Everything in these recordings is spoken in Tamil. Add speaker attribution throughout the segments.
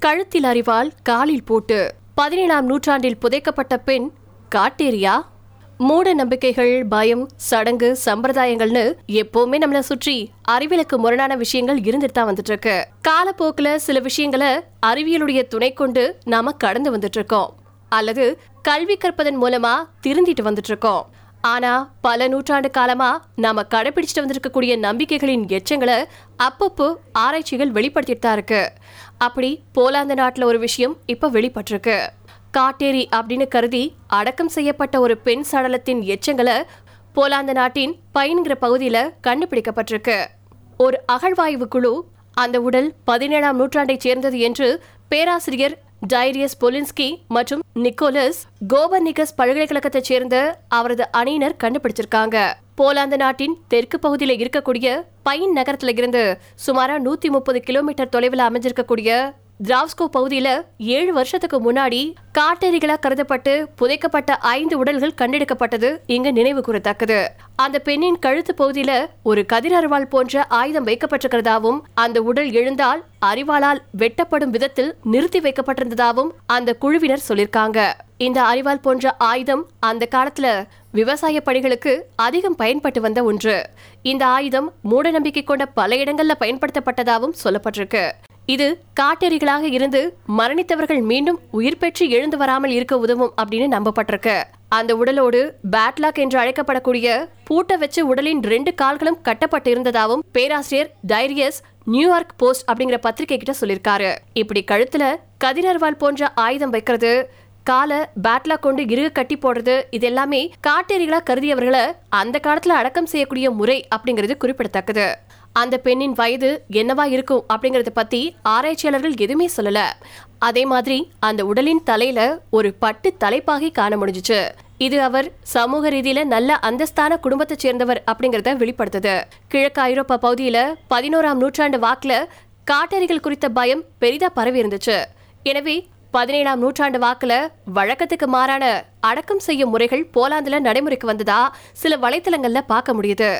Speaker 1: கழுத்தில் அறிவால் காலில் போட்டு பதினேழாம் நூற்றாண்டில் புதைக்கப்பட்ட பெண் காட்டேரியா? மூட நம்பிக்கைகள் பயம் சடங்கு சம்பிரதாயங்கள்னு எப்பவுமே நம்மளை சுற்றி அறிவியலுக்கு முரணான விஷயங்கள் இருந்துட்டு தான் வந்துட்டு இருக்கு காலப்போக்குல சில விஷயங்களை அறிவியலுடைய துணை கொண்டு நாம கடந்து வந்துட்டு இருக்கோம் அல்லது கல்வி கற்பதன் மூலமா திருந்திட்டு வந்துட்டு இருக்கோம் ஆனா பல நூற்றாண்டு காலமா நாம கடைபிடிச்சிட்டு வந்திருக்கக்கூடிய நம்பிக்கைகளின் எச்சங்களை அப்பப்போ ஆராய்ச்சிகள் வெளிப்படுத்திட்டு தான் இருக்கு. அப்படி போலாந்து நாட்டில் ஒரு விஷயம் இப்போ வெளிப்பட்டிருக்கு. காட்டேரி அப்படின்னு கருதி அடக்கம் செய்யப்பட்ட ஒரு பெண் சடலத்தின் எச்சங்களை போலாந்து நாட்டின் பைன்கிற பகுதியில கண்டுபிடிக்கப்பட்டிருக்கு. ஒரு அகழ்வாய்வு குழு அந்த உடல் பதினேழாம் நூற்றாண்டை சேர்ந்தது என்று பேராசிரியர் டைரியஸ் பொலின்ஸ்கி மற்றும் நிக்கோலஸ் கோபர்னிகஸ் பல்கலைக்கழகத்தைச் சேர்ந்த அவரது அணியினர் கண்டுபிடிச்சிருக்காங்க. போலாந்து நாட்டின் தெற்கு பகுதியில இருக்கக்கூடிய பைன் நகரத்துல இருந்து சுமாரா நூத்தி முப்பது கிலோமீட்டர் தொலைவில் அமைஞ்சிருக்கக்கூடிய திராவ்ஸ்கோ பகுதியில ஏழு வருஷத்துக்கு முன்னாடி காட்டேரிகளா கருதப்பட்டு புதைக்கப்பட்ட ஐந்து உடல்கள் கண்டெடுக்கப்பட்டது இங்கு நினைவு கூறத்தக்கது. அந்த பெண்ணின் கழுத்து பகுதியில ஒரு கதிர் அருவாள் போன்ற ஆயுதம் வைக்கப்பட்டிருக்கிறதாவும் அந்த உடல் எழுந்தால் அறிவாளால் வெட்டப்படும் விதத்தில் நிறுத்தி வைக்கப்பட்டிருந்ததாவும் அந்த குழுவினர் சொல்லியிருக்காங்க. இந்த அரிவாள் போன்ற ஆயுதம் அந்த காலத்துல விவசாய பணிகளுக்கு அதிகம் பயன்பட்டு வந்த ஒன்று. இந்த ஆயுதம் மூடநம்பிக்கை கொண்ட பல இடங்கள்ல பயன்படுத்தப்பட்டதாகவும் சொல்லப்பட்டிருக்கு. இது காட்டெறிகளாக இருந்து மரணித்தவர்கள் மீண்டும் உயிர் பெற்று எழுந்து வராமல் இருக்க உதவும் அப்படின்னு நம்பப்பட்டிருக்கு. அந்த உடலோடு பேட்லாக் என்று அழைக்கப்படக்கூடிய பூட்ட வச்சு உடலின் ரெண்டு கால்களும் கட்டப்பட்டு இருந்ததாகவும் பேராசிரியர் டைரியஸ் நியூயார்க் போஸ்ட் அப்படிங்கிற பத்திரிகை கிட்ட சொல்லியிருக்காரு. இப்படி கழுத்துல கதிரர்வால் போன்ற ஆயுதம் வைக்கிறது காலை பேட்லா கொண்டு இருக கட்டி போடுறது இது எல்லாமே காட்டேரிகளா கருதியவர்களை அந்த காலத்துல அடக்கம் செய்யக்கூடிய முறை அப்படிங்கிறது குறிப்பிடத்தக்கது. அந்த பெண்ணின் வயது என்னவா இருக்கும் அப்படிங்கறத பத்தி ஆராய்ச்சியாளர்கள் எதுவுமே சொல்லல. அதே மாதிரி அந்த உடலின் தலையில ஒரு பட்டு தலைப்பாகி காண முடிஞ்சுச்சு. இது அவர் சமூக ரீதியில நல்ல அந்தஸ்தான குடும்பத்தை சேர்ந்தவர் அப்படிங்கறத வெளிப்படுத்துது. கிழக்கு ஐரோப்பா பகுதியில பதினோராம் நூற்றாண்டு வாக்குல காட்டேரிகள் குறித்த பயம் பெரிதா பரவி இருந்துச்சு. எனவே பதினேழாம் நூற்றாண்டு வாக்குல வழக்கத்துக்கு மாறான அடக்கம் செய்யும் முறைகள் போலாந்துல நடைமுறைக்கு வந்ததா சில வலைத்தளங்கள்ல பார்க்க முடியுது.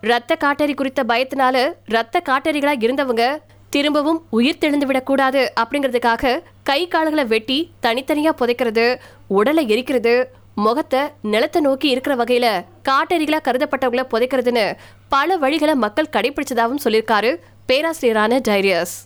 Speaker 1: ரத்த காட்டறி குறித்த பயத்தினால ரத்த காட்டறிகளா இருந்தவங்க திரும்பவும் உயிர் தெளிந்து விடக்கூடாது அப்படிங்கிறதுக்காக கை கால்களை வெட்டி தனித்தனியா புதைக்கிறது உடலை எரிக்கிறது முகத்தை நிலத்தை நோக்கி இருக்கிற வகையில காட்டறிகளா கருதப்பட்டவங்கள புதைக்கிறதுன்னு பல வழிகளை மக்கள் கடைபிடிச்சதாகவும் சொல்லியிருக்காரு பேராசிரியரான டைரியஸ்.